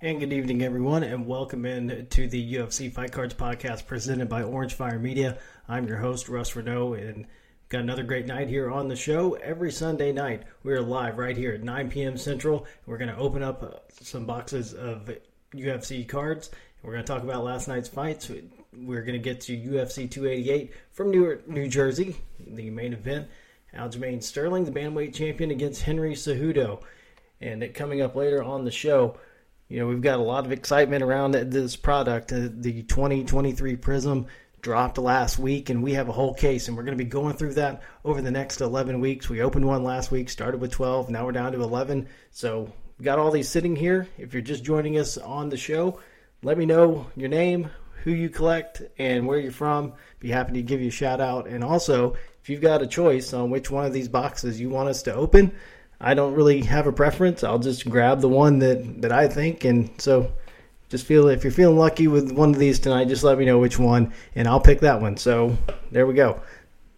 And good evening, everyone, and welcome in to the UFC Fight Cards podcast presented by Orange Fire Media. I'm your host, Russ Reneau, and got another great night here on the show. Every Sunday night, we're live right here at 9 p.m. Central. We're going to open up uh, some boxes of UFC cards. We're going to talk about last night's fights. We're going to get to UFC 288 from Newark, New Jersey, the main event. Aljamain Sterling, the bantamweight champion, against Henry Cejudo. And coming up later on the show, you know, we've got a lot of excitement around this product. Uh, the 2023 Prizm dropped last week, and we have a whole case, and we're going to be going through that over the next 11 weeks. We opened one last week, started with 12, now we're down to 11. So we got all these sitting here. If you're just joining us on the show, let me know your name, who you collect, and where you're from. Be happy to give you a shout out. And also, if you've got a choice on which one of these boxes you want us to open, I don't really have a preference. I'll just grab the one that, that I think. And so just feel if you're feeling lucky with one of these tonight, just let me know which one and I'll pick that one. So there we go.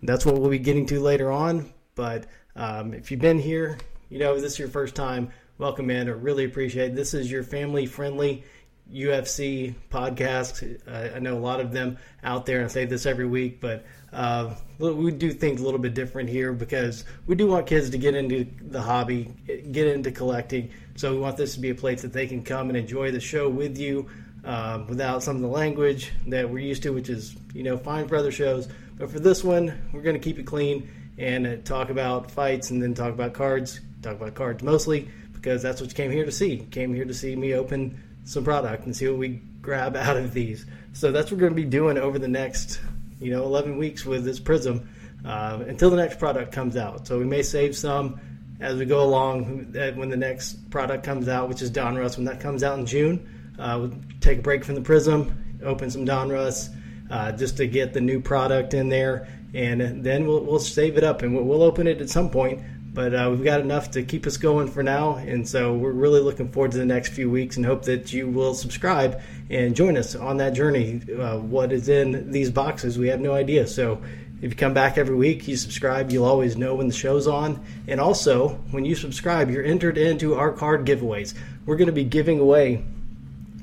That's what we'll be getting to later on. But um, if you've been here, you know, this is your first time, welcome in. I really appreciate it. This is your family friendly UFC podcast. Uh, I know a lot of them out there, and I say this every week, but uh, we do things a little bit different here because we do want kids to get into the hobby, get into collecting. So we want this to be a place that they can come and enjoy the show with you uh, without some of the language that we're used to, which is you know fine for other shows. But for this one, we're going to keep it clean and uh, talk about fights and then talk about cards. Talk about cards mostly because that's what you came here to see. You came here to see me open some product and see what we grab out of these. So that's what we're going to be doing over the next you know 11 weeks with this Prizm uh, until the next product comes out. So we may save some as we go along when the next product comes out, which is Donruss. When that comes out in June, uh, we'll take a break from the Prizm, open some Donruss uh, just to get the new product in there, and then we'll, we'll save it up and we'll, we'll open it at some point. But uh, we've got enough to keep us going for now, and so we're really looking forward to the next few weeks and hope that you will subscribe and join us on that journey. Uh, what is in these boxes, we have no idea. So if you come back every week, you subscribe, you'll always know when the show's on. And also, when you subscribe, you're entered into our card giveaways. We're going to be giving away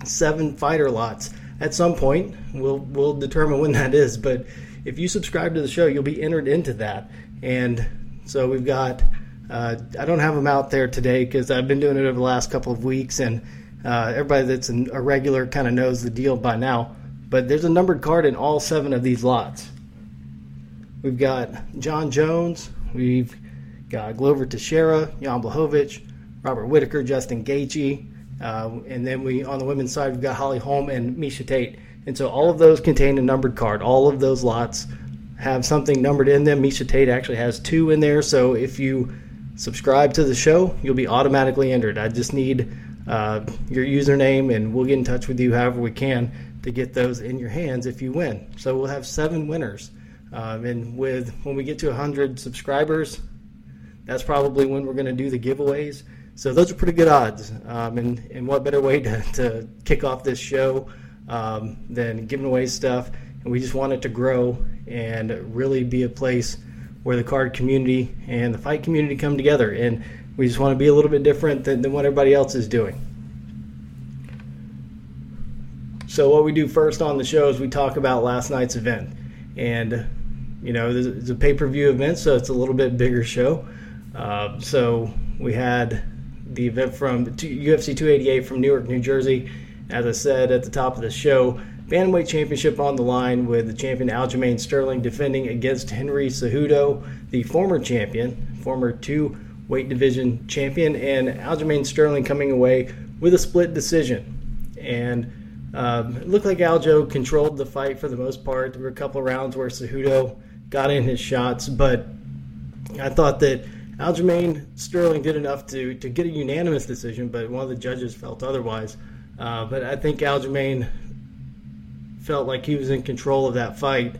seven fighter lots at some point. We'll we'll determine when that is, but if you subscribe to the show, you'll be entered into that. And so we've got. Uh, I don't have them out there today because I've been doing it over the last couple of weeks, and uh, everybody that's a regular kind of knows the deal by now. But there's a numbered card in all seven of these lots. We've got Jon Jones. We've got Glover Teixeira, Jan Blachowicz, Robert Whitaker, Justin Gaethje, uh, and then we on the women's side we've got Holly Holm and Miesha Tate. And so all of those contain a numbered card. All of those lots have something numbered in them. Miesha Tate actually has two in there. So if you subscribe to the show, you'll be automatically entered. I just need uh, your username, and we'll get in touch with you however we can to get those in your hands if you win. So we'll have seven winners. Um, and with when we get to 100 subscribers, that's probably when we're going to do the giveaways. So those are pretty good odds. Um, and, and what better way to, to kick off this show um, than giving away stuff? And we just want it to grow and really be a place where the card community and the fight community come together. And we just want to be a little bit different than, than what everybody else is doing. So, what we do first on the show is we talk about last night's event. And, you know, it's a pay per view event, so it's a little bit bigger show. Uh, so, we had the event from UFC 288 from Newark, New Jersey. As I said at the top of the show, Bantamweight Championship on the line with the champion Aljamain Sterling defending against Henry Cejudo, the former champion, former two weight division champion, and Aljamain Sterling coming away with a split decision. And um, it looked like Aljo controlled the fight for the most part. There were a couple rounds where Cejudo got in his shots, but I thought that Aljamain Sterling did enough to, to get a unanimous decision, but one of the judges felt otherwise. Uh, but I think Aljamain felt like he was in control of that fight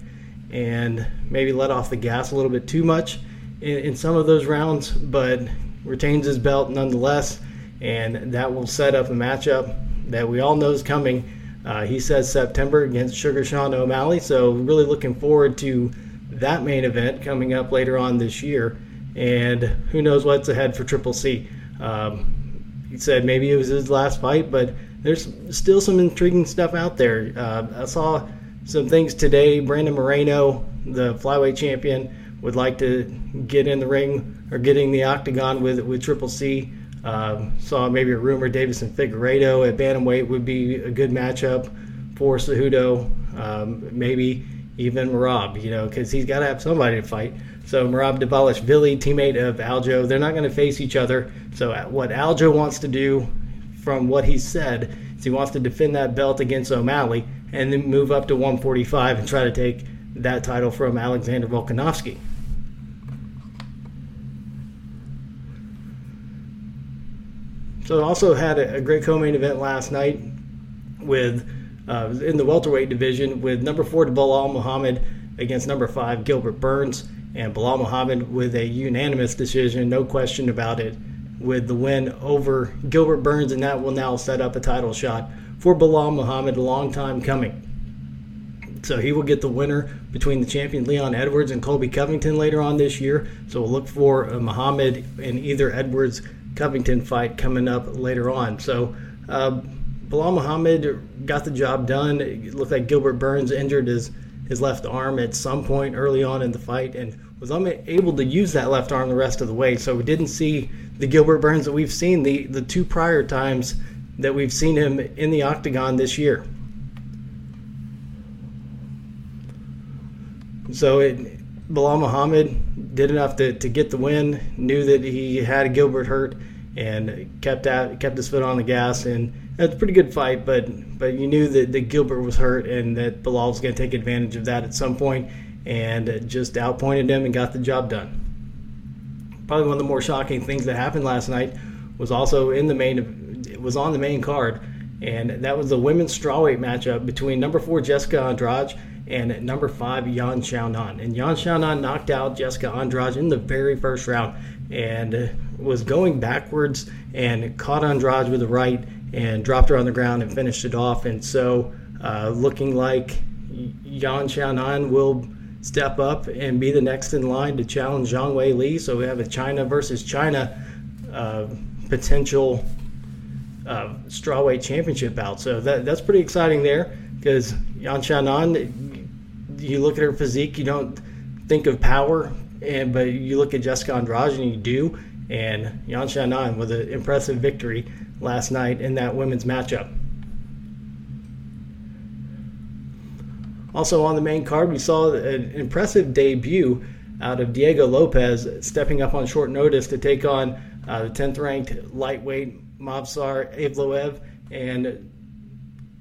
and maybe let off the gas a little bit too much in, in some of those rounds, but retains his belt nonetheless, and that will set up a matchup that we all know is coming. Uh, he says September against Sugar Sean O'Malley, so really looking forward to that main event coming up later on this year. And who knows what's ahead for Triple C. Um, he said maybe it was his last fight, but there's still some intriguing stuff out there. Uh, I saw some things today. Brandon Moreno, the flyweight champion, would like to get in the ring or getting the octagon with with Triple C. Um, saw maybe a rumor Deiveson Figueiredo at bantamweight would be a good matchup for Cejudo. Um, maybe even Merab, you know, because he's got to have somebody to fight. So Merab Dvalishvili, teammate of Aljo, they're not going to face each other. So what Aljo wants to do, from what he said, he wants to defend that belt against O'Malley and then move up to 145 and try to take that title from Alexander Volkanovski. So also had a, great co-main event last night with uh, in the welterweight division with number four Belal Muhammad against number five Gilbert Burns, and Belal Muhammad with a unanimous decision, no question about it, with the win over Gilbert Burns, and that will now set up a title shot for Belal Muhammad, a long time coming. So he will get the winner between the champion Leon Edwards and Colby Covington later on this year. So we'll look for Muhammad and either Edwards Covington fight coming up later on. So, uh, Belal Muhammad got the job done. It looked like Gilbert Burns injured his, his left arm at some point early on in the fight and was unable to use that left arm the rest of the way. So we didn't see the Gilbert Burns that we've seen the, the two prior times that we've seen him in the octagon this year. So it, Belal Muhammad did enough to, to get the win, knew that he had Gilbert hurt, and kept out kept his foot on the gas. And that's a pretty good fight, but but you knew that, that Gilbert was hurt and that Belal was going to take advantage of that at some point, and just outpointed him and got the job done. Probably one of the more shocking things that happened last night was also in the main it was on the main card, and that was the women's strawweight matchup between number four Jessica Andrade and number five, Yan Xiaonan. And Yan Xiaonan knocked out Jessica Andrade in the very first round and was going backwards and caught Andrade with the right and dropped her on the ground and finished it off. And so, uh, looking like Yan Xiaonan will step up and be the next in line to challenge Zhang Wei Li. So we have a China versus China uh, potential uh, strawweight championship bout. So that, that's pretty exciting there because Yan Xiaonan you look at her physique, you don't think of power, and but you look at Jessica Andrade and you do. And Yan Xiaonan with an impressive victory last night in that women's matchup. Also on the main card, we saw an impressive debut out of Diego Lopes, stepping up on short notice to take on uh, the 10th ranked lightweight Movsar Evloev. And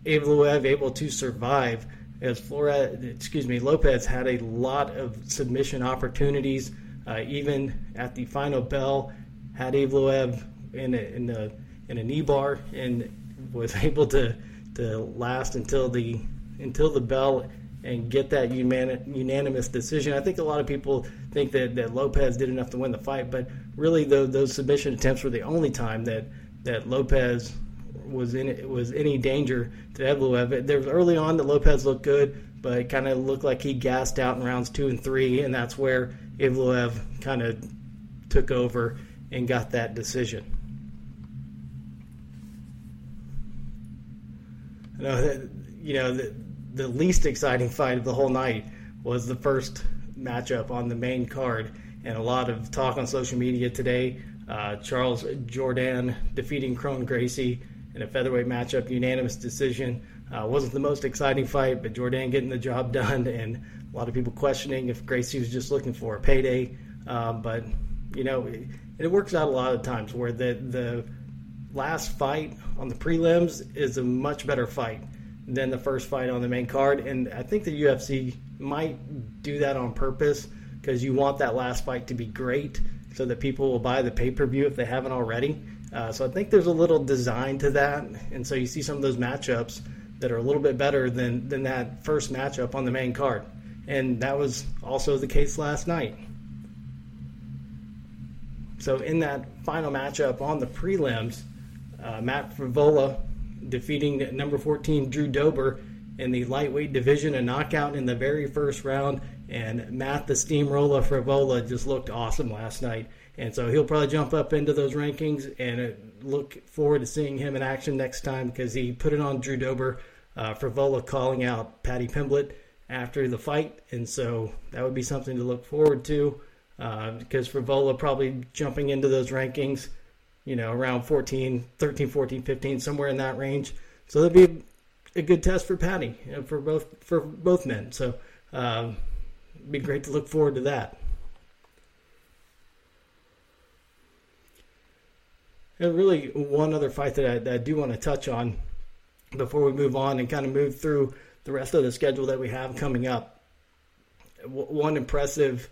Evloev able to survive as Flores, excuse me, Lopez had a lot of submission opportunities, uh, even at the final bell, had Evloev in a, in a, in a knee bar and was able to to last until the until the bell and get that unanimous decision. I think a lot of people think that, that Lopes did enough to win the fight, but really the, those submission attempts were the only time that that Lopes was in was any danger to Evloev. There was early on that Lopes looked good, but it kind of looked like he gassed out in rounds two and three, and that's where Evloev kind of took over and got that decision. You know, you know the, the least exciting fight of the whole night was the first matchup on the main card, and a lot of talk on social media today. Uh, Charles Jourdain defeating Kron Gracie in a featherweight matchup, unanimous decision. Uh, wasn't the most exciting fight, but Jordan getting the job done, and a lot of people questioning if Gracie was just looking for a payday. Um, but you know, it, it, works out a lot of times where the the last fight on the prelims is a much better fight than the first fight on the main card, and I think the UFC might do that on purpose because you want that last fight to be great so that people will buy the pay per view if they haven't already. Uh, so I think there's a little design to that, and so you see some of those matchups that are a little bit better than than that first matchup on the main card, and that was also the case last night. So in that final matchup on the prelims, uh, Matt Frevola defeating number 14 Drew Dober in the lightweight division, a knockout in the very first round. And Matt the Steamroller Frevola just looked awesome last night. And so he'll probably jump up into those rankings and uh, look forward to seeing him in action next time because he put it on Drew Dober. Uh, Frevola calling out Paddy Pimblett after the fight. And so that would be something to look forward to uh, because Frevola probably jumping into those rankings, you know, around 14, 13, 14, 15, somewhere in that range. So that'd be a good test for Paddy know, for both for both men. So um, be great to look forward to that. And really, one other fight that I, that I do want to touch on before we move on and kind of move through the rest of the schedule that we have coming up. W- one impressive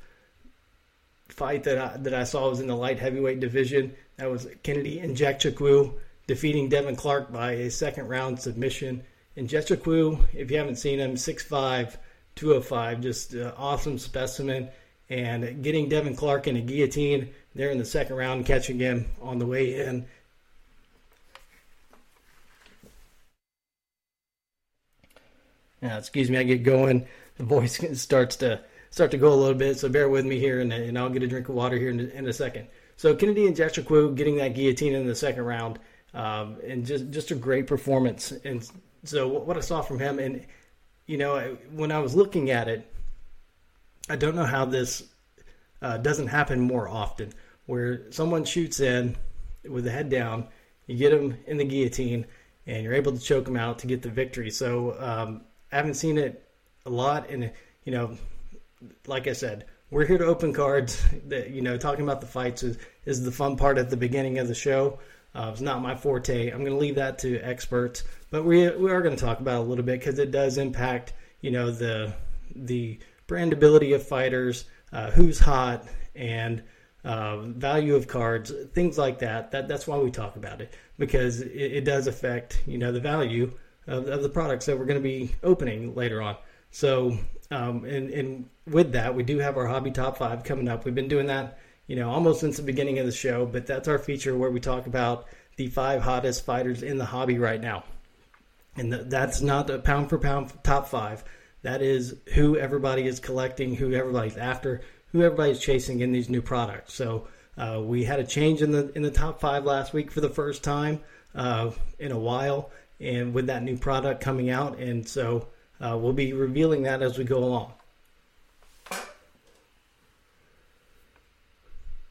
fight that I, that I saw was in the light heavyweight division. That was Kennedy Nzechukwu defeating Devin Clark by a second round submission. Nzechukwu, if you haven't seen him, 6'5", 205, just an awesome specimen. And getting Devin Clark in a guillotine there in the second round, catching him on the way in. Yeah, excuse me, I get going. The voice starts to start to go a little bit, so bear with me here, and, and I'll get a drink of water here in, in a second. So Kennedy and Nzechukwu getting that guillotine in the second round, um, and just just a great performance. And so what I saw from him, and you know, when I was looking at it, I don't know how this uh, doesn't happen more often, where someone shoots in with the head down, you get them in the guillotine, and you're able to choke them out to get the victory. So um, I haven't seen it a lot, and you know, like I said, we're here to open cards. That you know, talking about the fights is is the fun part at the beginning of the show. Uh, it's not my forte. I'm going to leave that to experts, but we we are going to talk about a little bit because it does impact you know the the brandability of fighters, uh, who's hot, and uh, value of cards, things like that. That that's why we talk about it because it, it does affect you know the value of, of, the products that we're going to be opening later on. So um, and and with that, we do have our hobby top five coming up. We've been doing that you know almost since the beginning of the show, but that's our feature where we talk about the five hottest fighters in the hobby right now. And that's not a pound for pound top five. That is who everybody is collecting, who everybody's after, who everybody's chasing in these new products. So uh, we had a change in the in the top five last week for the first time uh, in a while, and with that new product coming out, and so uh, we'll be revealing that as we go along.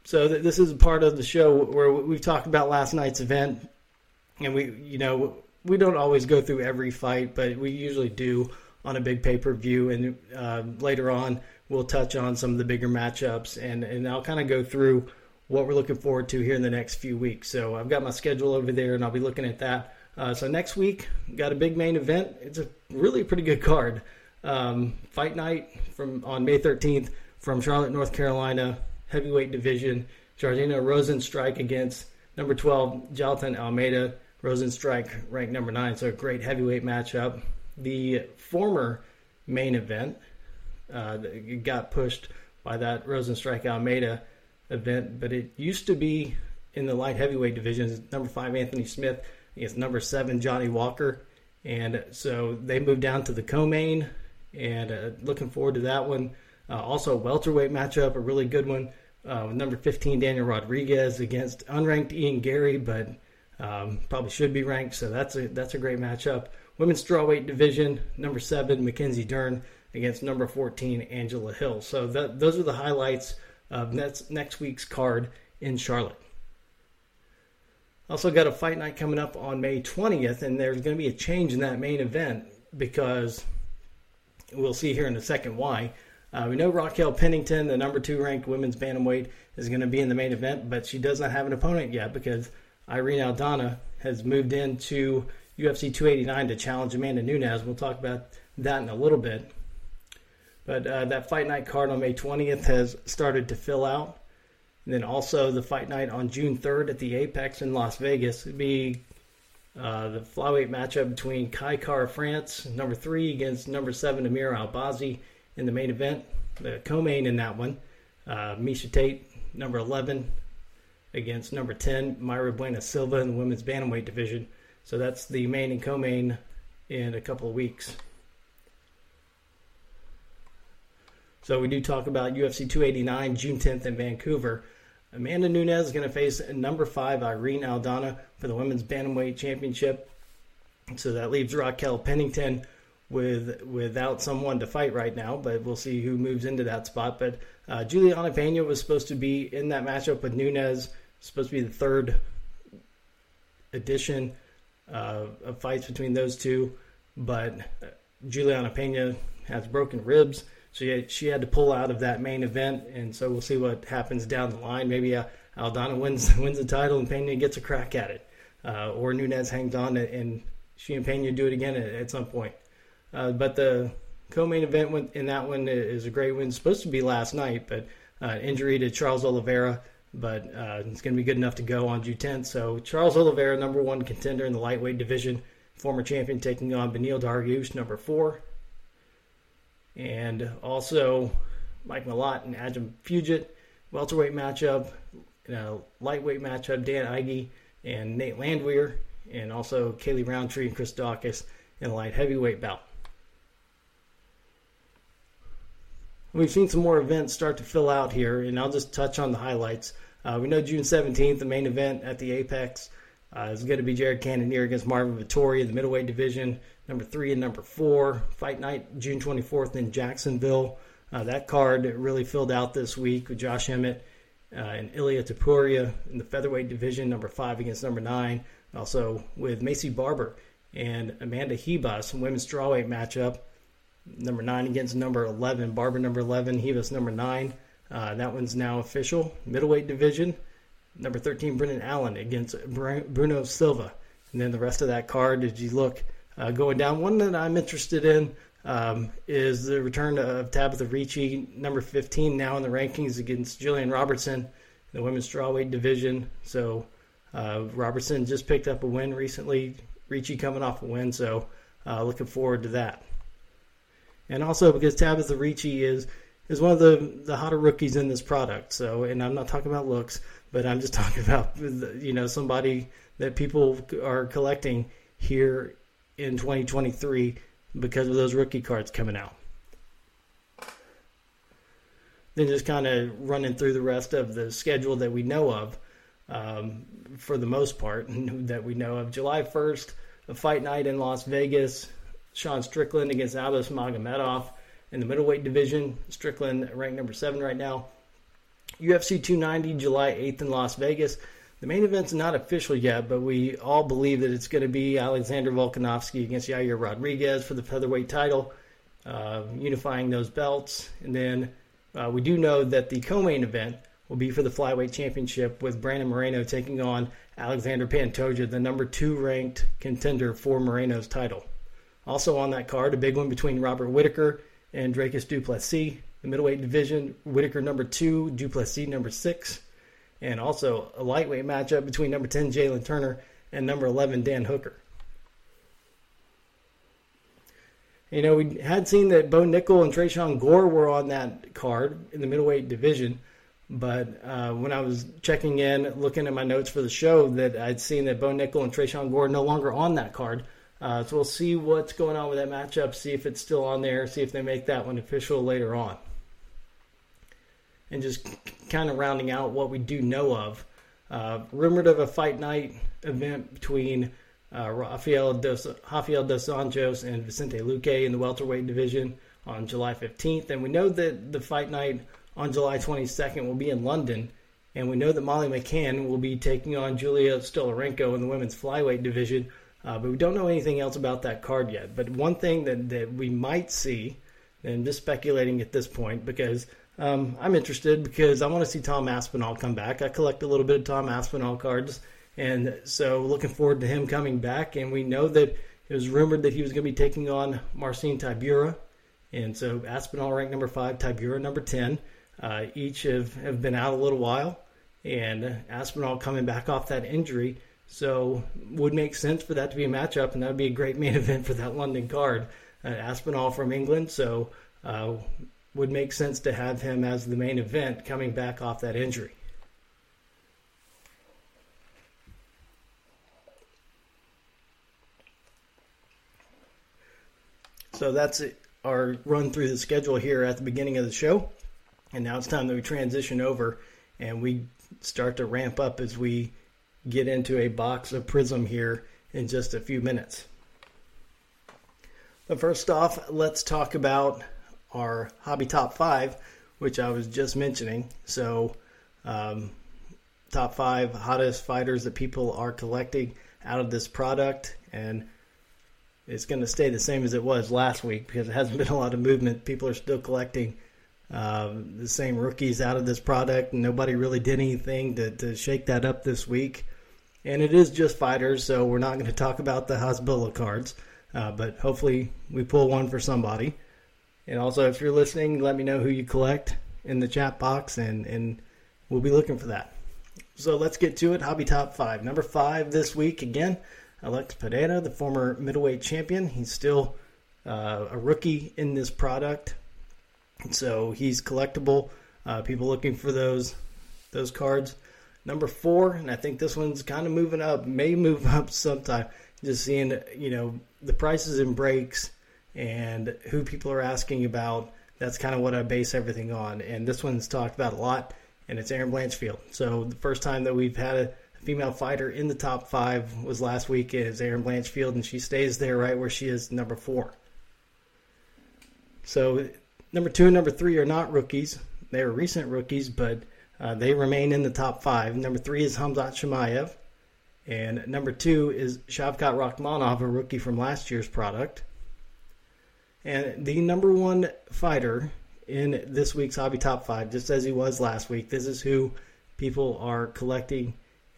So th- this is a part of the show where we've talked about last night's event, and we, you know, we don't always go through every fight, but we usually do on a big pay per view. And uh, later on, we'll touch on some of the bigger matchups, and and I'll kind of go through what we're looking forward to here in the next few weeks. So I've got my schedule over there, and I'll be looking at that. Uh, so next week, got a big main event. It's a really pretty good card. Um, fight night from on May 13th from Charlotte, North Carolina, heavyweight division. Jairzinho Rozenstruik against number 12 Jailton Almeida. Rozenstruik ranked number nine, so a great heavyweight matchup. The former main event uh, got pushed by that Rozenstruik Almeida event, but it used to be in the light heavyweight division. Number five Anthony Smith against number seven Johnny Walker, and so they moved down to the co-main, and uh, looking forward to that one. Uh, also, a welterweight matchup, a really good one. Uh, number 15 Daniel Rodriguez against unranked Ian Garry, but um, probably should be ranked. So that's a that's a great matchup. Women's strawweight division, number seven Mackenzie Dern against number 14 Angela Hill. So that, those are the highlights of next next week's card in Charlotte. Also got a fight night coming up on May 20th, and there's going to be a change in that main event because we'll see here in a second why. Uh, we know Raquel Pennington, the number two ranked women's bantamweight, is going to be in the main event, but she does not have an opponent yet because Irene Aldana has moved into UFC 289 to challenge Amanda Nunes. We'll talk about that in a little bit. But uh, that fight night card on May 20th has started to fill out. And then also the fight night on June 3rd at the Apex in Las Vegas. It'd be uh, the flyweight matchup between Kai Kara-France, number three, against number seven Amir Albazi in the main event. The co main in that one, uh, Miesha Tate, number 11, against number 10, Mayra Bueno Silva in the women's bantamweight division. So that's the main and co main in a couple of weeks. So we do talk about UFC 289 June 10th in Vancouver. Amanda Nunes is going to face number five Irene Aldana for the women's bantamweight championship. So that leaves Raquel Pennington with without someone to fight right now, but we'll see who moves into that spot. But uh, Juliana Pena was supposed to be in that matchup with Nunez, supposed to be the third edition uh, of fights between those two, but Juliana Pena has broken ribs, she had, she had to pull out of that main event, and so we'll see what happens down the line. Maybe uh, Aldana wins wins the title and Pena gets a crack at it, uh, or Nunes hangs on and she and Pena do it again at, at some point. Uh, but the co-main event in that one is a great win. Supposed to be last night, but uh, injury to Charles Oliveira, but uh, it's going to be good enough to go on June 10th. So Charles Oliveira, number one contender in the lightweight division, former champion, taking on Beneil Dariush, number four, and also Mike Malott and Adam Fugitt, welterweight matchup, lightweight matchup, Dan Ige and Nate Landwehr, and also Khalil Rountree and Chris Daukaus in a light heavyweight bout. We've seen some more events start to fill out here, and I'll just touch on the highlights. Uh, we know June 17th, the main event at the Apex uh, is going to be Jared Cannonier against Marvin Vettori in the middleweight division, number three and number four. Fight night, June 24th in Jacksonville. Uh, that card really filled out this week with Josh Emmett uh, and Ilia Topuria in the featherweight division, number five against number nine. Also with Maycee Barber and Amanda Ribas, women's strawweight matchup number nine against number 11. Barber number 11, Ribas number nine. Uh, that one's now official. Middleweight division, number 13, Brendan Allen against Bruno Silva. And then the rest of that card, as you look uh, going down, one that I'm interested in um, is the return of Tabitha Ricci, number 15, now in the rankings against Jillian Robertson in the women's strawweight division. So uh, Robertson just picked up a win recently. Ricci coming off a win, so uh, looking forward to that and also because Tabitha Ricci is is one of the the hotter rookies in this product. So, and I'm not talking about looks, but I'm just talking about you know somebody that people are collecting here in 2023 because of those rookie cards coming out. Then just kind of running through the rest of the schedule that we know of, um, for the most part, that we know of. July 1st, a fight night in Las Vegas. Sean Strickland against Abus Magomedov in the middleweight division. Strickland ranked number seven right now. UFC 290, July 8th in Las Vegas. The main event's not official yet, but we all believe that it's going to be Alexander Volkanovski against Yair Rodriguez for the featherweight title, uh, unifying those belts. And then uh, we do know that the co-main event will be for the flyweight championship with Brandon Moreno taking on Alexander Pantoja, the number two ranked contender for Moreno's title. Also on that card, a big one between Robert Whitaker and Dricus Du Plessis. The middleweight division, Whitaker number two, Du Plessis number six. And also a lightweight matchup between number 10, Jalen Turner, and number 11, Dan Hooker. You know, we had seen that Bo Nickal and Tresean Gore were on that card in the middleweight division. But uh, when I was checking in, looking at my notes for the show, that I'd seen that Bo Nickal and Tresean Gore no longer on that card. Uh, so we'll see what's going on with that matchup, see if it's still on there, see if they make that one official later on. And just kind of rounding out what we do know of. Uh, rumored of a fight night event between uh, Rafael, dos, Rafael dos Anjos and Vicente Luque in the welterweight division on July 15th. And we know that the fight night on July 22nd will be in London. And we know that Molly McCann will be taking on Julia Stoliarenko in the women's flyweight division uh, but we don't know anything else about that card yet. But one thing that, that we might see, and I'm just speculating at this point because um, I'm interested because I want to see Tom Aspinall come back. I collect a little bit of Tom Aspinall cards, and so looking forward to him coming back. And we know that it was rumored that he was going to be taking on Marcin Tybura, and so Aspinall ranked number five, Tybura number ten. Uh, each have, have been out a little while, and Aspinall coming back off that injury so would make sense for that to be a matchup, and that would be a great main event for that London card. Uh, Aspinall from England, so uh, would make sense to have him as the main event coming back off that injury. So that's it. our run through the schedule here at the beginning of the show. And now it's time that we transition over and we start to ramp up as we get into a box of Prizm here in just a few minutes. But first off, let's talk about our hobby top five, which I was just mentioning. So, um, top five hottest fighters that people are collecting out of this product. And it's going to stay the same as it was last week because it hasn't been a lot of movement. People are still collecting um, the same rookies out of this product. And nobody really did anything to, to shake that up this week. And it is just fighters, so we're not going to talk about the Hasbulla cards. Uh, but hopefully we pull one for somebody. And also, if you're listening, let me know who you collect in the chat box, and, and we'll be looking for that. So let's get to it. Hobby top five. Number five this week, again, Alex Pereira, the former middleweight champion. He's still uh, a rookie in this product, so he's collectible. Uh, people looking for those those cards. Number four, and I think this one's kind of moving up, may move up sometime. Just seeing, you know, the prices and breaks and who people are asking about. That's kind of what I base everything on. And this one's talked about a lot, and it's Erin Blanchfield. So the first time that we've had a female fighter in the top five was last week is Erin Blanchfield, and she stays there right where she is, number four. So number two and number three are not rookies; they are recent rookies, but uh, they remain in the top five. Number three is Hamzat Chimaev, and number two is Shavkat Rakhmonov, a rookie from last year's product. And the number one fighter in this week's Hobby Top 5, just as he was last week, this is who people are collecting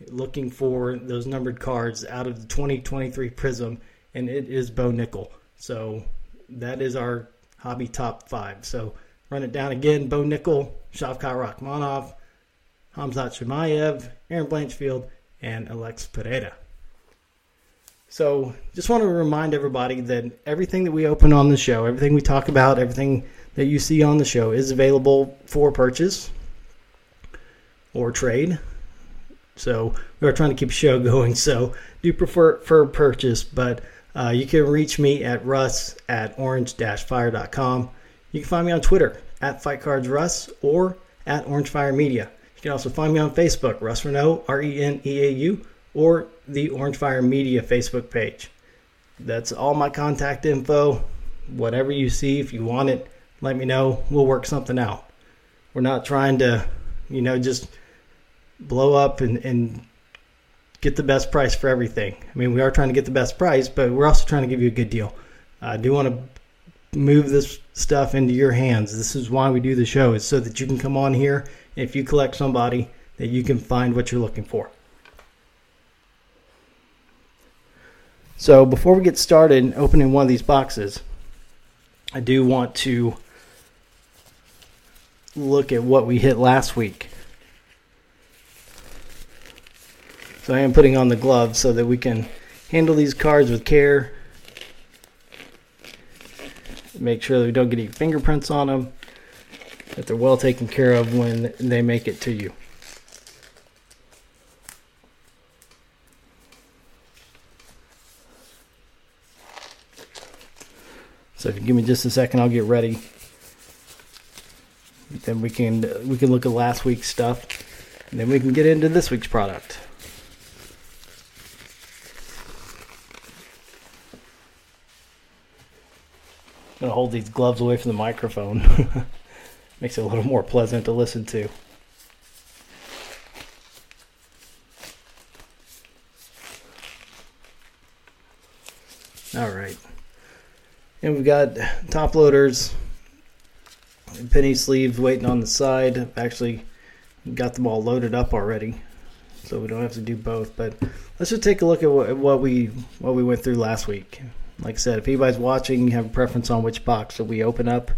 looking for those numbered cards out of the 2023 Prizm, and it is Bo Nickal. So that is our hobby top five. So run it down again: Bo Nickal, Shavkat Rakhmonov, Hamzat Chimaev, Erin Blanchfield, and Alex Pereira. So just want to remind everybody that everything that we open on the show, everything we talk about, everything that you see on the show is available for purchase or trade. So we are trying to keep a show going. So do prefer for purchase, but uh, you can reach me at russ at orange-fire.com. You can find me on Twitter at FightCardsRuss or at OrangeFire Media. You can also find me on Facebook, Russ Reneau, R-E-N-E-A-U, or the Orange Fire Media Facebook page. That's all my contact info. Whatever you see, if you want it, let me know. We'll work something out. We're not trying to, you know, just – blow up and, and get the best price for everything. I mean, we are trying to get the best price, but we're also trying to give you a good deal. I do want to move this stuff into your hands. This is why we do the show, is so that you can come on here. If you collect somebody, that you can find what you're looking for. So before we get started opening one of these boxes, I do want to look at what we hit last week. So I am putting on the gloves so that we can handle these cards with care. Make sure that we don't get any fingerprints on them. That they're well taken care of when they make it to you. So if you give me just a second, I'll get ready. Then we can we can look at last week's stuff, and then we can get into this week's product. I'm gonna hold these gloves away from the microphone. Makes it a little more pleasant to listen to. All right. And we've got top loaders, penny sleeves waiting on the side. Actually got them all loaded up already, so we don't have to do both. But let's just take a look at what, what we what we went through last week. Like I said, if anybody's watching, you have a preference on which box that we open up,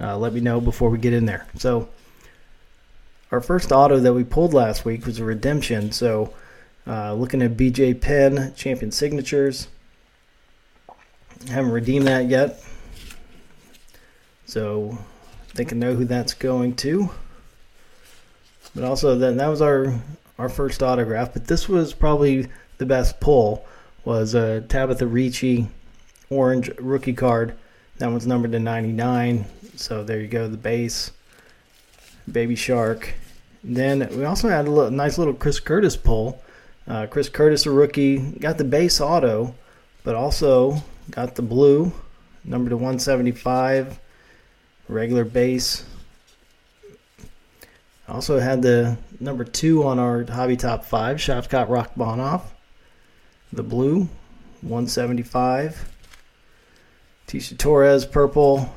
uh, let me know before we get in there. So, our first auto that we pulled last week was a redemption. So, uh, looking at BJ Penn Champion Signatures. Haven't redeemed that yet. So, they can know who that's going to. But also, then that was our our first autograph. But this was probably the best pull. Was a Tabitha Ricci orange rookie card, That one's numbered to 99. So there you go, the base. Baby Shark. Then we also had a little, nice little Chris Curtis pull. Uh, Chris Curtis, a rookie, got the base auto, but also got the blue, number to 175, regular base. Also had the number two on our hobby top five, Shavkat Rakhmonov, the blue, 175. Tecia Torres, purple.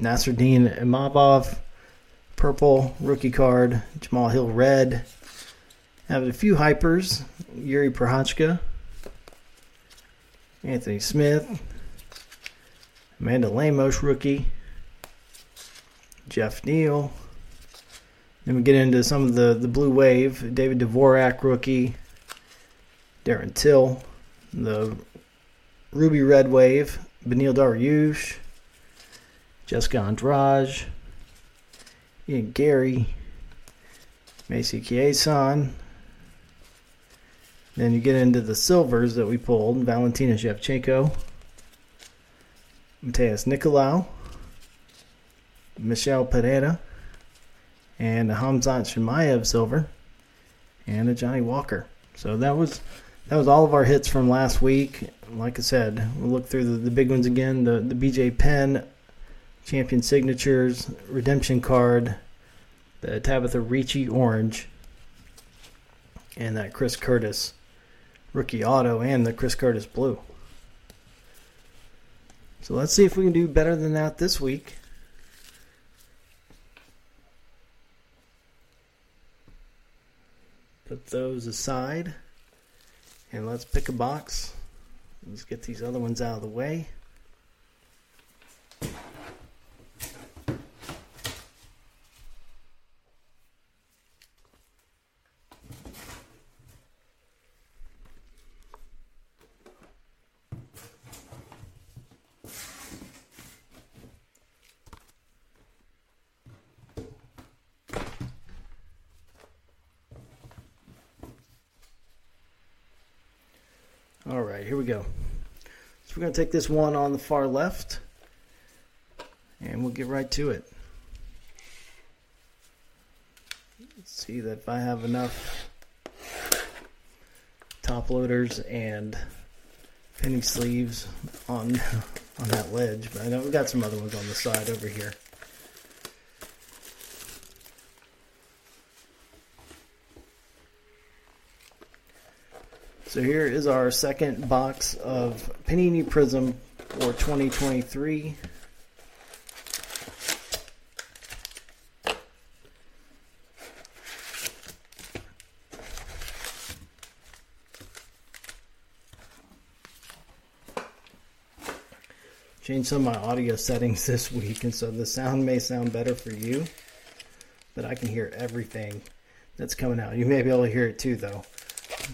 Nassourdine Imavov, purple rookie card. Jamal Hill, red. Have a few hypers. Jiri Prochazka. Anthony Smith. Amanda Lemos, rookie. Geoff Neal. Then we get into some of the, the blue wave. David Dvorak, rookie. Darren Till. The ruby red wave. Beneil Dariush. Jessica Andrade. Ian Garry. Macy Chiasson. Then you get into the silvers that we pulled. Valentina Shevchenko. Matheus Nicolau. Michel Pereira. And a Hamzat Chimaev silver. And a Johnny Walker. So that was that was all of our hits from last week. Like I said, we'll look through the, the big ones again. The the BJ Penn champion signatures, redemption card, the Tabitha Ricci orange, and that Chris Curtis rookie auto and the Chris Curtis blue. So let's see if we can do better than that this week. Put those aside and let's pick a box. Let's get these other ones out of the way. All right, here we go. So we're going to take this one on the far left and we'll get right to it. Let's see that if I have enough top loaders and penny sleeves on on that ledge, but I know we've got some other ones on the side over here. So here is our second box of Panini Prizm for 2023. Changed some of my audio settings this week, and so the sound may sound better for you, but I can hear everything that's coming out. You may be able to hear it too, though.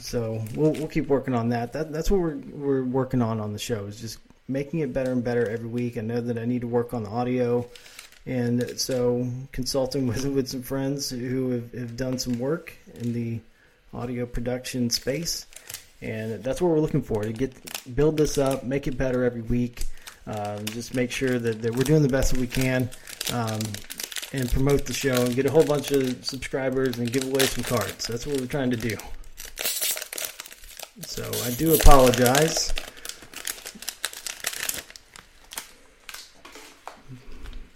So we'll we'll keep working on that. That that's what we're we're working on on the show is just making it better and better every week. I know that I need to work on the audio, and so consulting with with some friends who have, have done some work in the audio production space, and that's what we're looking for to get build this up, make it better every week. Um, just make sure that, that we're doing the best that we can. Um, and promote the show and get a whole bunch of subscribers and give away some cards. That's what we're trying to do. So I do apologize.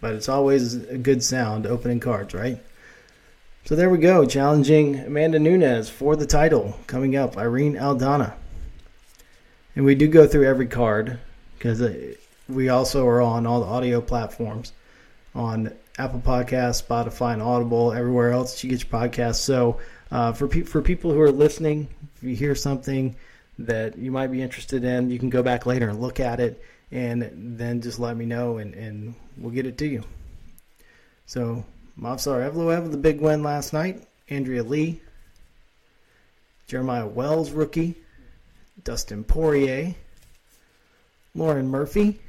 But it's always a good sound opening cards, right? So there we go, challenging Amanda Nunes for the title. Coming up, Irene Aldana. And we do go through every card because uh, we also are on all the audio platforms on Apple Podcasts, Spotify, and Audible, everywhere else you get your podcasts. So uh, for pe- for people who are listening, if you hear something that you might be interested in, you can go back later and look at it, and then just let me know, and, and we'll get it to you. So Movsar Evloev, the big win last night. Andrea Lee, Jeremiah Wells, rookie. Dustin Poirier, Lauren Murphy,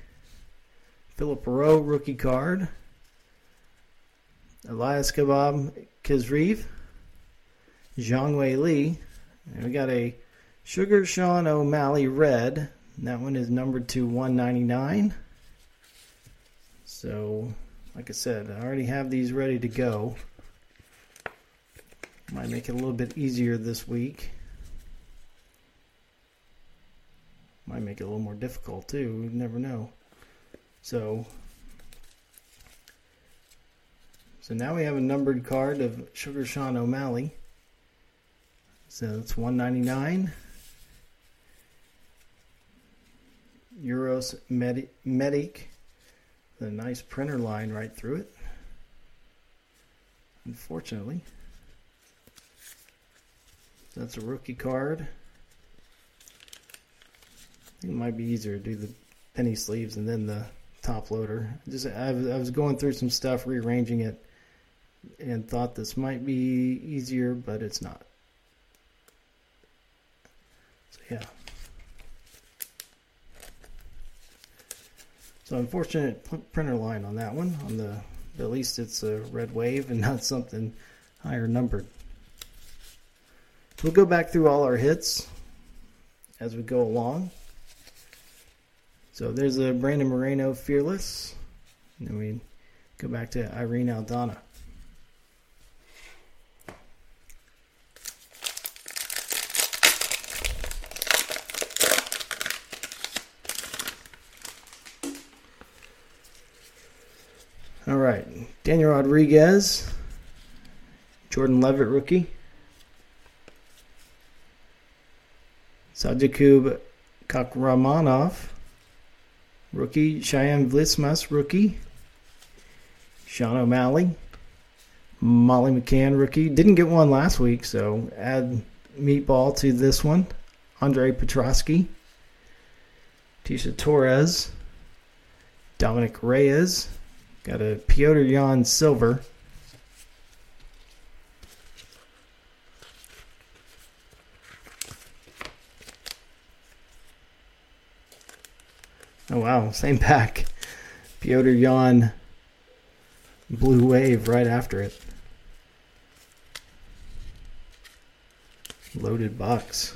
Philip Rowe, rookie card. Elias Kebab Kizreev, Zhang Wei Li. And we got a Sugar Sean O'Malley red. That one is numbered to 199. So, like I said, I already have these ready to go. Might make it a little bit easier this week. Might make it a little more difficult too. You never know. So, so now we have a numbered card of Sugar Sean O'Malley. So it's 199. Uros Medi- Medic. The nice printer line right through it. Unfortunately. That's a rookie card. I think it might be easier to do the penny sleeves and then the top loader. Just I was going through some stuff, rearranging it, and thought this might be easier, but it's not. So yeah. So unfortunate printer line on that one. On the at least it's a red wave and not something higher numbered. We'll go back through all our hits as we go along. So there's a Brandon Moreno Fearless. And then we go back to Irene Aldana. All right, Daniel Rodriguez, Jordan Levitt rookie, Saidyokub Kakhramonov, rookie, Cheyenne Vlismas, rookie, Sean O'Malley, Molly McCann, rookie. Didn't get one last week, so add meatball to this one. Andre Petroski, Tecia Torres, Dominick Reyes, Got a Petr Yan Silver. Oh wow, same pack. Petr Yan Blue Wave right after it. Loaded box.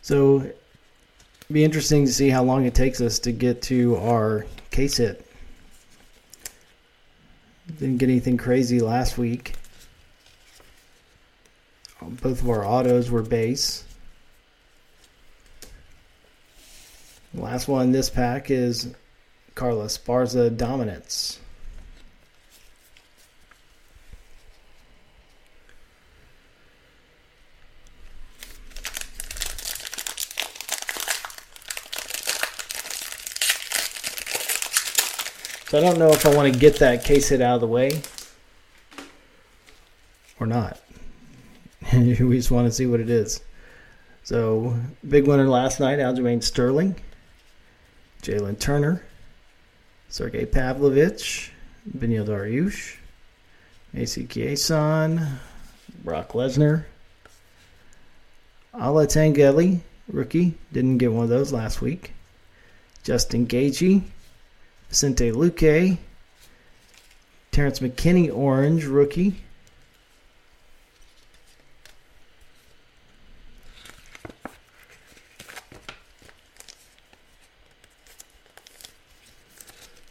So be interesting to see how long it takes us to get to our case hit. Didn't get anything crazy last week. Both of our autos were base. Last one in this pack is Carla Esparza Dominance. So I don't know if I want to get that case hit out of the way or not. we just want to see what it is. So, big winner last night, Aljamain Sterling, Jalin Turner, Sergei Pavlovich, Beneil Dariush, AC Kiesan, Brock Lesnar, Alatengheili, rookie, didn't get one of those last week. Justin Gaethje, Vicente Luque, Terrence McKinney, orange rookie.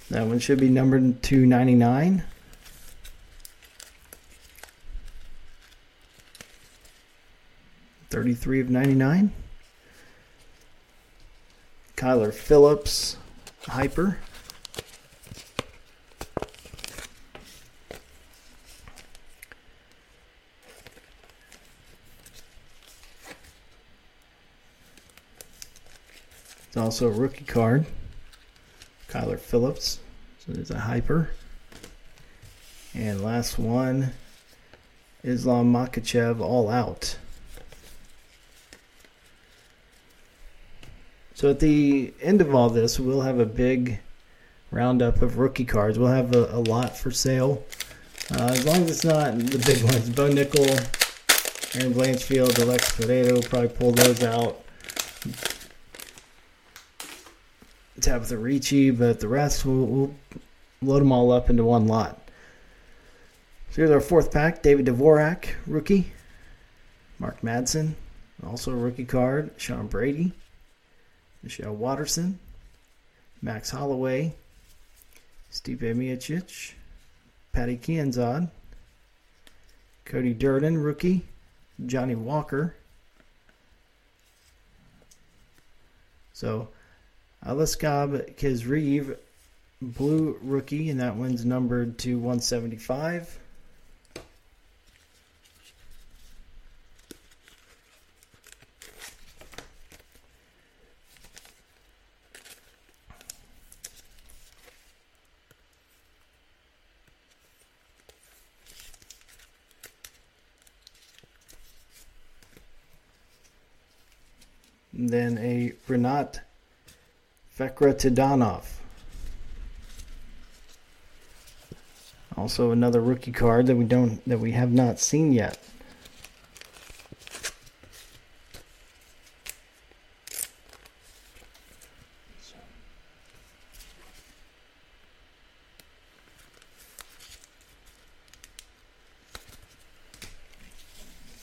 That one should be numbered 299. Thirty-three of ninety-nine. Kyler Phillips, hyper. Also a rookie card. Kyler Phillips. So there's a hyper. And last one, Islam Makhachev all out. So at the end of all this, we'll have a big roundup of rookie cards. We'll have a, a lot for sale. Uh, as long as it's not the big ones. Bo Nickal, Erin Blanchfield, Alex Peredo, probably pull those out. Tabitha Ricci, but the rest we'll, we'll load them all up into one lot. So here's our fourth pack: David Dvorak, rookie. Mark Madsen, also a rookie card. Sean Brady, Michelle Waterson, Max Holloway, Stipe Miocic, Pannie Kianzad, Cody Durden, rookie, Johnny Walker. So, Aliaskhab Khizriev, blue rookie, and that one's numbered to 175. Then a Renat Tidanov. Also another rookie card that we don't that we have not seen yet.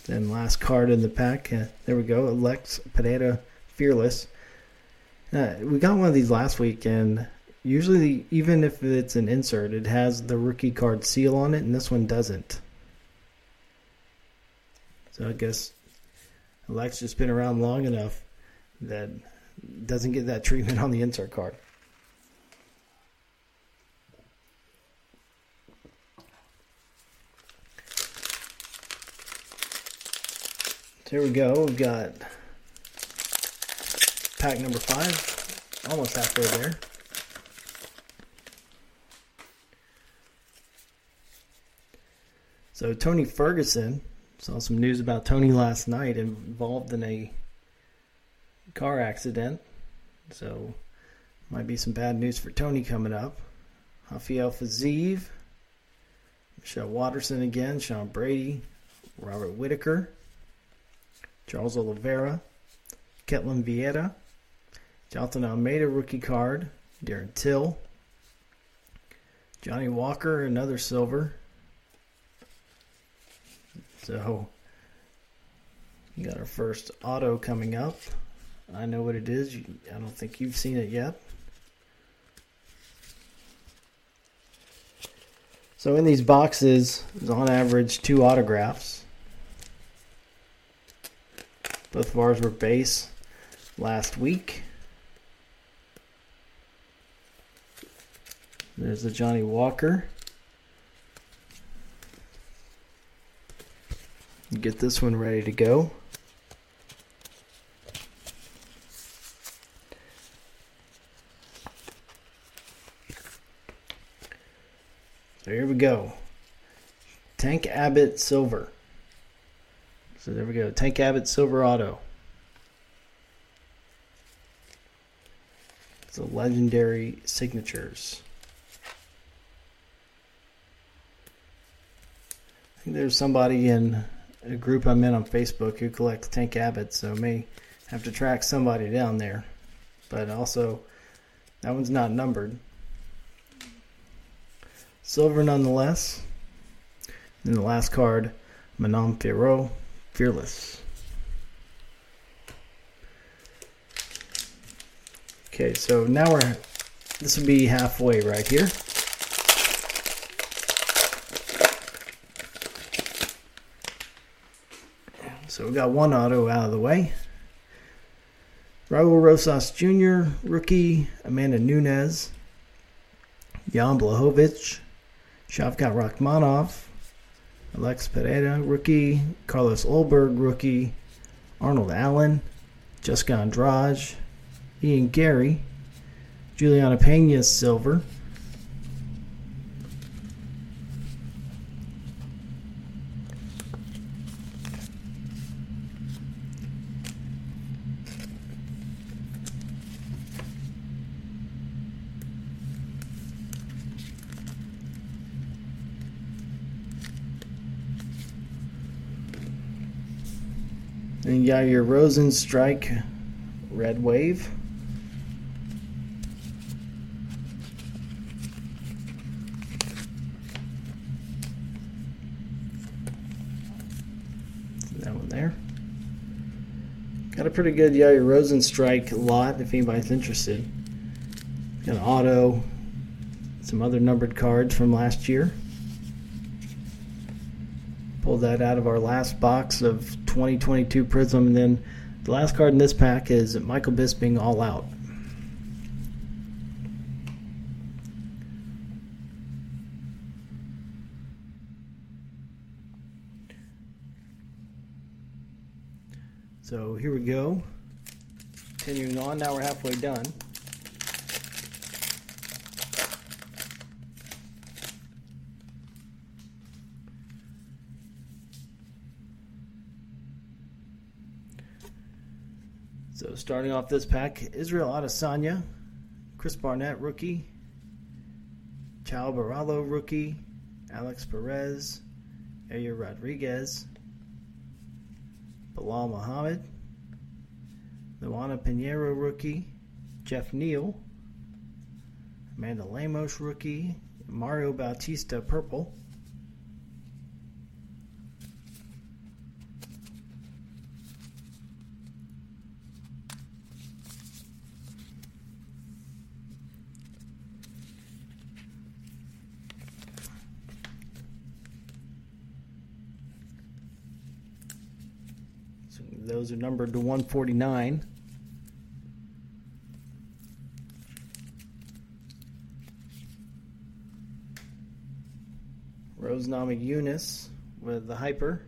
Then last card in the pack. Uh, there we go. Alex Pereira Fearless. Uh, we got one of these last week, and usually, even if it's an insert, it has the rookie card seal on it, and this one doesn't. So I guess Alex just been around long enough that doesn't get that treatment on the insert card. Here we go. We've got pack number five, almost halfway there. So Tony Ferguson saw some news about Tony last night involved in a car accident. So might be some bad news for Tony coming up. Rafael Fiziev, Michelle Waterson again, Sean Brady, Robert Whittaker. Charles Oliveira, Ketlen Vieira, Jailton Almeida rookie card, Darren Till, Johnny Walker, another silver. So, we got our first auto coming up. I know what it is. I don't think you've seen it yet. So in these boxes, on average two autographs. Both of ours were base last week. There's the Johnny Walker. Get this one ready to go. So here we go. Tank Abbott Silver. So there we go. Tank Abbott Silver Auto. It's the legendary signatures. I think there's somebody in a group I'm in on Facebook who collects Tank Abbott, so may have to track somebody down there. But also, that one's not numbered. Silver nonetheless. And the last card, Manon Fiorot. Fearless. Okay, so now we're, this would be halfway right here. We got one auto out of the way. Raul Rosas Jr., rookie, Amanda Nunes, Jan Blachowicz, Shavkat Rakhmonov, Alex Pereira, rookie. Carlos Ulberg, rookie. Arnold Allen. Jessica Andrade. Ian Garry. Julianna Pena, silver. Got your Rozenstruik Red Wave. That one there. Got a pretty good Yair Rozenstruik lot if anybody's interested. Got an auto, some other numbered cards from last year. Pulled that out of our last box of 2022 Prizm, and then the last card in this pack is Michael Bisping All Out. So here we go. Continuing on, now we're halfway done. Starting off this pack, Israel Adesanya, Chris Barnett rookie, Chao Barallo rookie, Alex Perez, Yair Rodriguez, Belal Muhammad, Luana Pinheiro rookie, Geoff Neal, Amanda Lemos rookie, Mario Bautista purple. So those are numbered to 149. Rose Namajunas with the hyper.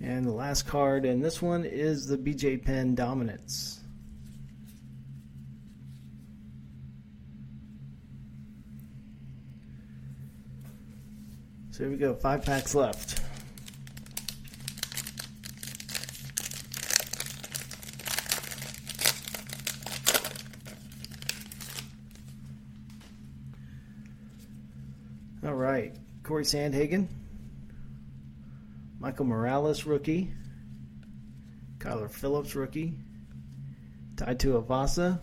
And the last card in this one is the BJ Penn Dominance. So here we go, five packs left. All right, Cory Sandhagen, Michael Morales, rookie, Kyler Phillips, rookie, Tai Tuivasa,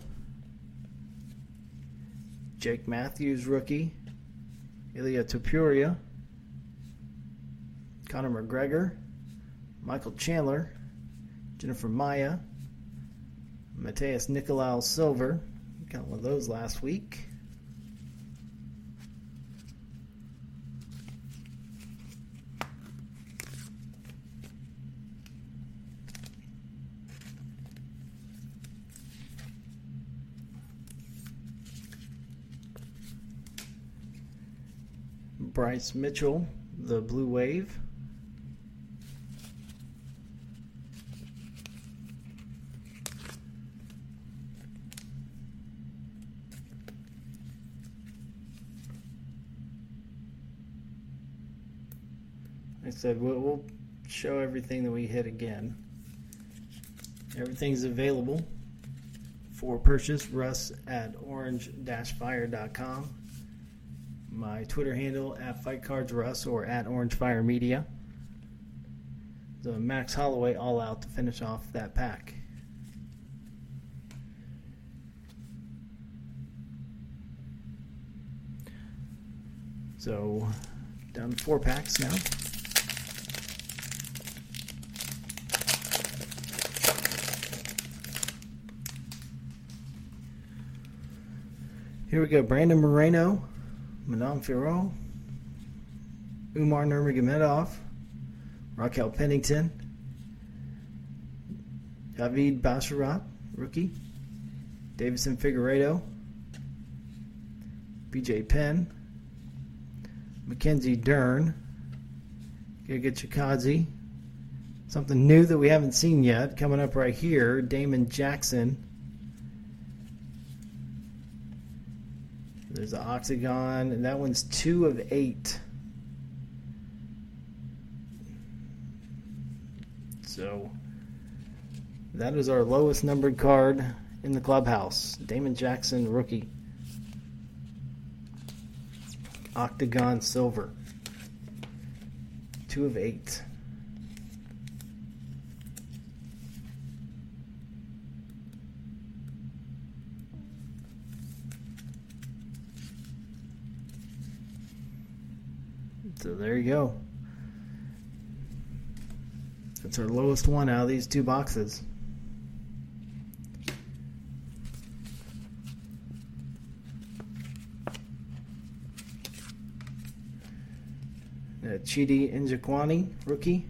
Jake Matthews, rookie, Ilia Topuria, Conor McGregor, Michael Chandler, Jennifer Maia, Matheus Nicolau Silver. Got one of those last week. Bryce Mitchell, the Blue Wave. I said we'll, show everything that we hit again. Everything's available for purchase. Russ at orange-fire.com. My Twitter handle at FightCardsRuss or at OrangeFire Media. The Max Holloway all out to finish off that pack. So down to four packs now. Here we go. Brandon Moreno, Manon Fiorot, Umar Nurmagomedov, Raquel Pennington, David Basharat, rookie, Deiveson Figueiredo, BJ Penn, Mackenzie Dern, Giga Chikadze, something new that we haven't seen yet coming up right here, Damon Jackson. There's the Octagon, and that one's two of eight. So that is our lowest numbered card in the clubhouse. Damon Jackson, rookie. Octagon Silver. Two of eight. So there you go. That's our lowest one out of these two boxes. Uh, Chidi Njokuani, rookie,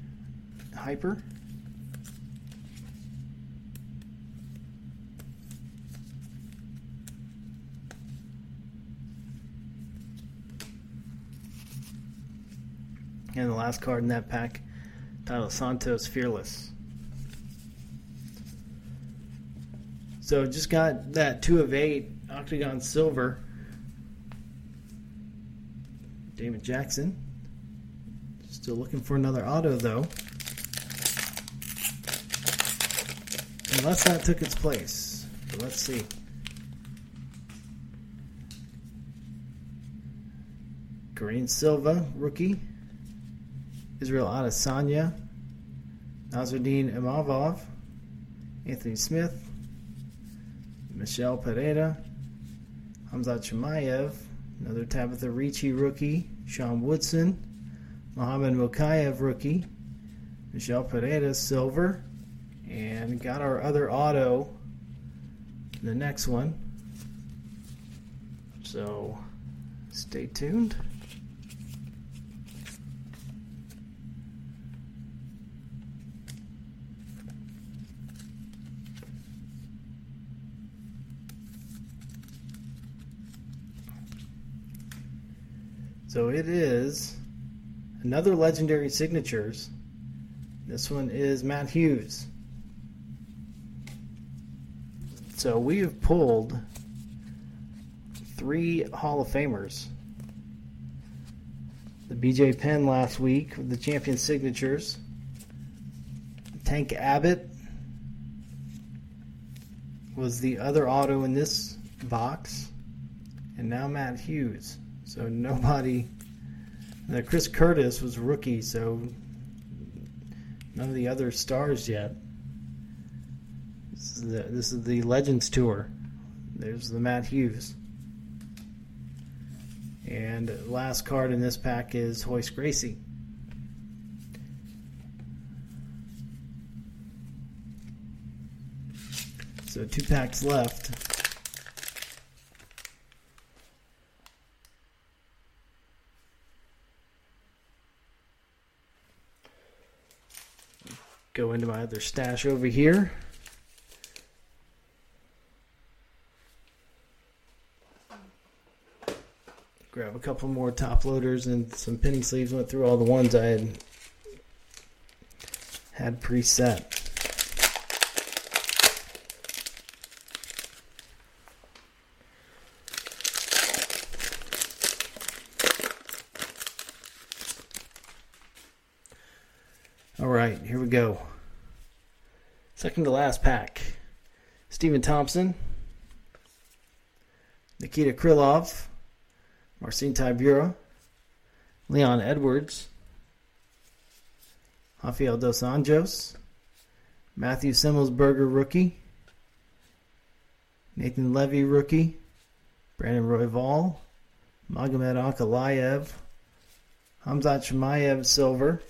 hyper. And the last card in that pack, titled Santos Fearless. So just got that two of eight Octagon Silver. Damon Jackson. Still looking for another auto though. Unless that took its place. But let's see. Green Silva, rookie. Israel Adesanya. Nassourdine Imavov. Anthony Smith. Michel Pereira. Hamzat Chimaev. Another Tabitha Ricci rookie. Sean Woodson. Muhammad Mokaev rookie. Michel Pereira silver. And got our other auto. The next one. So stay tuned. So it is another legendary signatures. This one is Matt Hughes. So we have pulled three Hall of Famers. The BJ Penn last week with the champion signatures. Tank Abbott was the other auto in this box. And now Matt Hughes. So nobody. The Chris Curtis was rookie, so none of the other stars yet. This is the, this is the Legends Tour. There's the Matt Hughes. And last card in this pack is Royce Gracie. So two packs left. Go into my other stash over here. Grab a couple more top loaders and some penny sleeves. Went through all the ones I had had preset. All right, here we go. Second to last pack. Stephen Thompson, Nikita Krylov, Marcin Tybura, Leon Edwards, Rafael Dos Anjos, Matthew Semelsberger, rookie, Natan Levy, rookie, Brandon Royval, Magomed Ankalaev, Hamzat Chimaev, silver,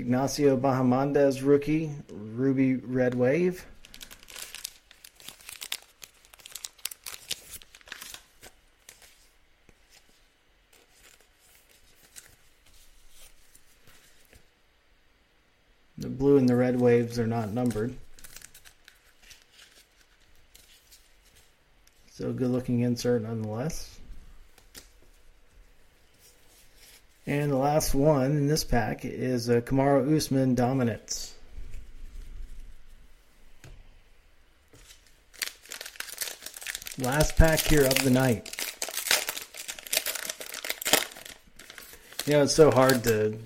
Ignacio Bahamondes, rookie, Ruby Red Wave. The blue and the red waves are not numbered. So good looking insert nonetheless. And the last one in this pack is uh, a Kamaru Usman Dominance. Last pack here of the night. You know, it's so hard to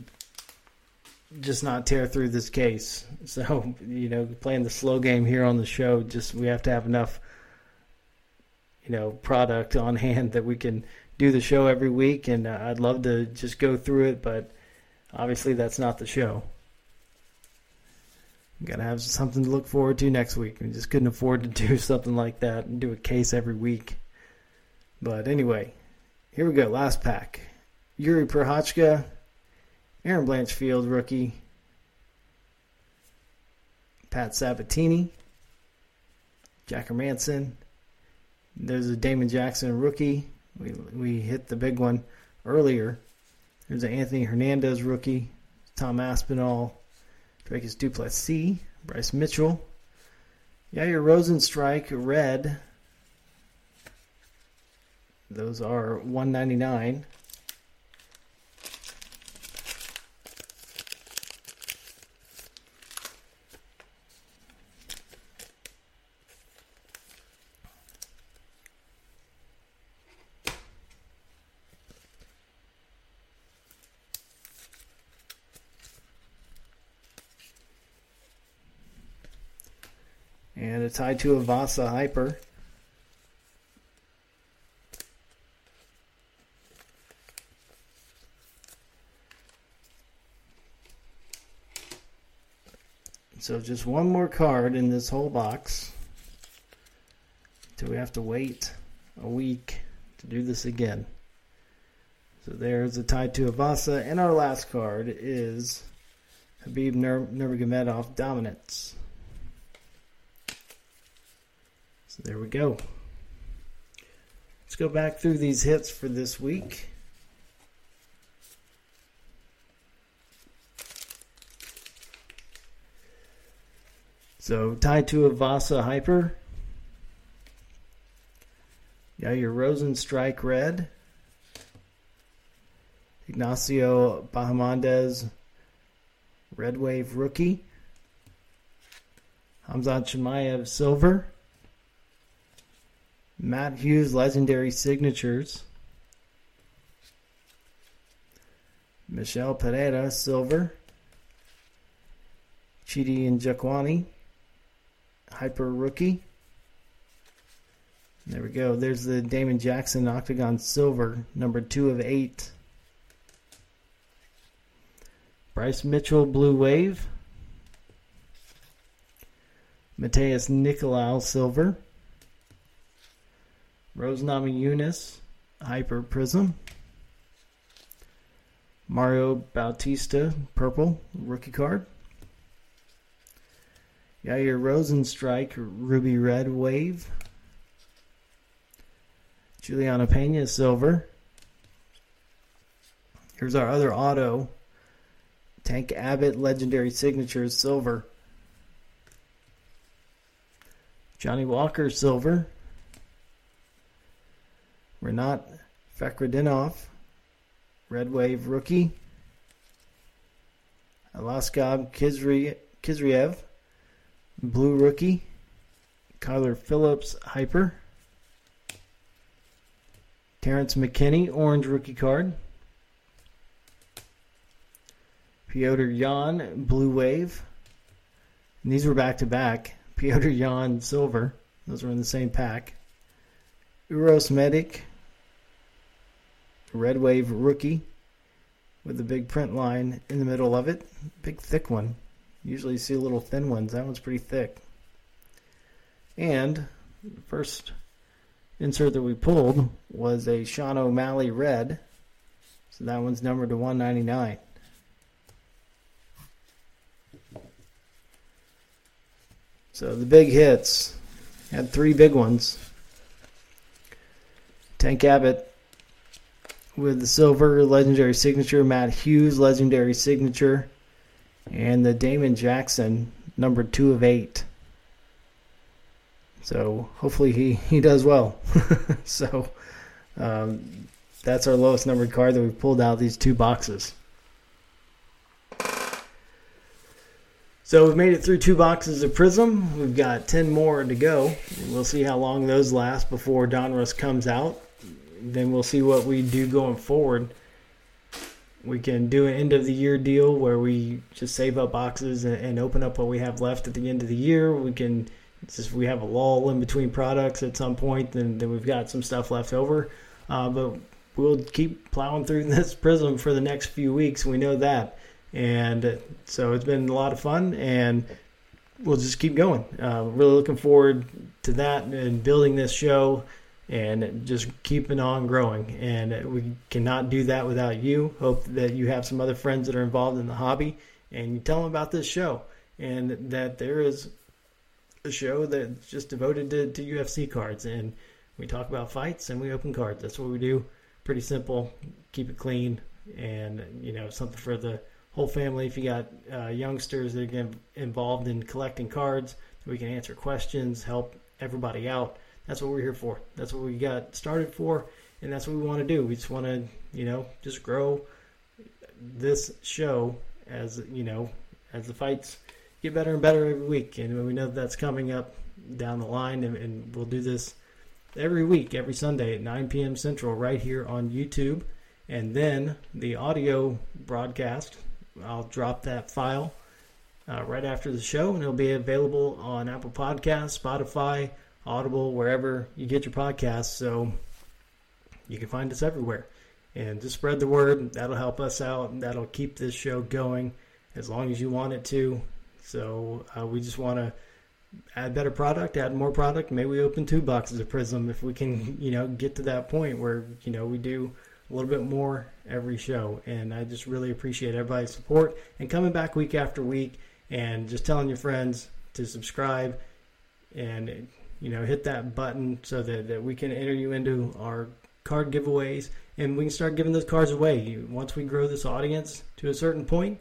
just not tear through this case. So, you know, playing the slow game here on the show, just we have to have enough, you know, product on hand that we can do the show every week. And uh, I'd love to just go through it, but obviously that's not the show. Got to have something to look forward to next week. We just couldn't afford to do something like that and do a case every week. But anyway, here we go. Last pack. Jiri Prochazka, Erin Blanchfield, rookie. Pat Sabatini, Jack Manson. There's a Damon Jackson rookie. We, we hit the big one earlier. There's an Anthony Hernandez rookie. Tom Aspinall. Dricus Du Plessis. Bryce Mitchell. Yair Rozenstruik, red. Those are 199. And a Tai Tuivasa Hyper. So just one more card in this whole box. Till we have to wait a week to do this again. So there's a Tai Tuivasa. And our last card is Khabib Nur- Nurmagomedov Dominance. So there we go. Let's go back through these hits for this week. So Tai Tuivasa Hyper. Yeah, your Rozenstruik Red. Ignacio Bahamondes Red Wave Rookie. Hamzat Chimaev Silver. Matt Hughes Legendary Signatures. Michel Pereira Silver. Chidi Njokuani Hyper Rookie. There we go. There's the Damon Jackson Octagon Silver, number two of eight. Bryce Mitchell Blue Wave. Matheus Nicolau Silver. Rose Namajunas Hyper Prizm. Mario Bautista Purple Rookie Card. Yair Rozenstruik Ruby Red Wave. Julianna Pena Silver. Here's our other auto. Tank Abbott Legendary Signatures Silver. Johnny Walker Silver. Renat Fakhretdinov Red Wave Rookie. Aliaskhab Kizri, Khizriev Blue Rookie. Kyler Phillips Hyper. Terrence McKinney Orange Rookie Card. Petr Yan Blue Wave. And these were back to back. Petr Yan Silver. Those were in the same pack. Uros Medic Red Wave Rookie with the big print line in the middle of it. Big thick one. Usually you see little thin ones. That one's pretty thick. And the first insert that we pulled was a Sean O'Malley Red. So that one's numbered to 199. So the big hits had three big ones. Tank Abbott with the silver legendary signature, Matt Hughes legendary signature, and the Damon Jackson number two of eight. So hopefully he, he does well. so um, that's our lowest numbered card that we've pulled out these two boxes. So we've made it through two boxes of Prizm. We've got 10 more to go. We'll see how long those last before Donruss comes out. Then we'll see what we do going forward. We can do an end of the year deal where we just save up boxes and, open up what we have left at the end of the year. We can just we have a lull in between products at some point, then then we've got some stuff left over. Uh, but we'll keep plowing through this Prizm for the next few weeks. We know that, and so it's been a lot of fun, and we'll just keep going. Uh, really looking forward to that and building this show and just keeping on growing. And we cannot do that without you. Hope that you have some other friends that are involved in the hobby and you tell them about this show and that there is a show that's just devoted to, to UFC cards. And we talk about fights and we open cards. That's what we do. Pretty simple. Keep it clean and, you know, something for the whole family. If you got uh, youngsters that get involved in collecting cards, we can answer questions, help everybody out that's what we're here for. That's what we got started for, and that's what we want to do. We just want to, you know, just grow this show as you know, as the fights get better and better every week, and we know that's coming up down the line, and, and we'll do this every week, every Sunday at 9 p.m. Central, right here on YouTube, and then the audio broadcast. I'll drop that file uh, right after the show, and it'll be available on Apple Podcasts, Spotify. Audible, wherever you get your podcasts. So you can find us everywhere. And just spread the word. That'll help us out. That'll keep this show going as long as you want it to. So uh, we just want to add better product, add more product. Maybe we open two boxes of Prizm if we can, you know, get to that point where you know we do a little bit more every show. And I just really appreciate everybody's support and coming back week after week and just telling your friends to subscribe and you know, hit that button so that, that we can enter you into our card giveaways and we can start giving those cards away. Once we grow this audience to a certain point,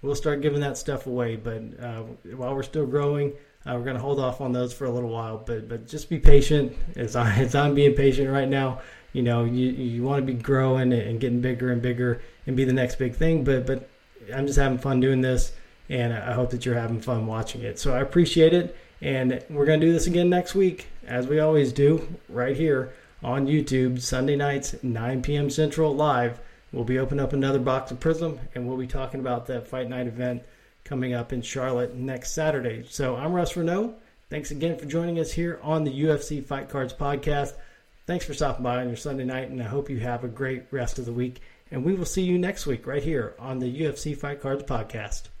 we'll start giving that stuff away. But uh, while we're still growing, uh, we're going to hold off on those for a little while. But but just be patient. As, I, as I'm being patient right now, you know, you, you want to be growing and getting bigger and bigger and be the next big thing. But but I'm just having fun doing this, and I hope that you're having fun watching it. So I appreciate it. And we're going to do this again next week, as we always do, right here on YouTube, Sunday nights, 9 p.m. Central, live. We'll be opening up another box of Prizm, and we'll be talking about that Fight Night event coming up in Charlotte next Saturday. So I'm Russ Reneau. Thanks again for joining us here on the UFC Fight Cards podcast. Thanks for stopping by on your Sunday night, and I hope you have a great rest of the week. And we will see you next week right here on the UFC Fight Cards podcast.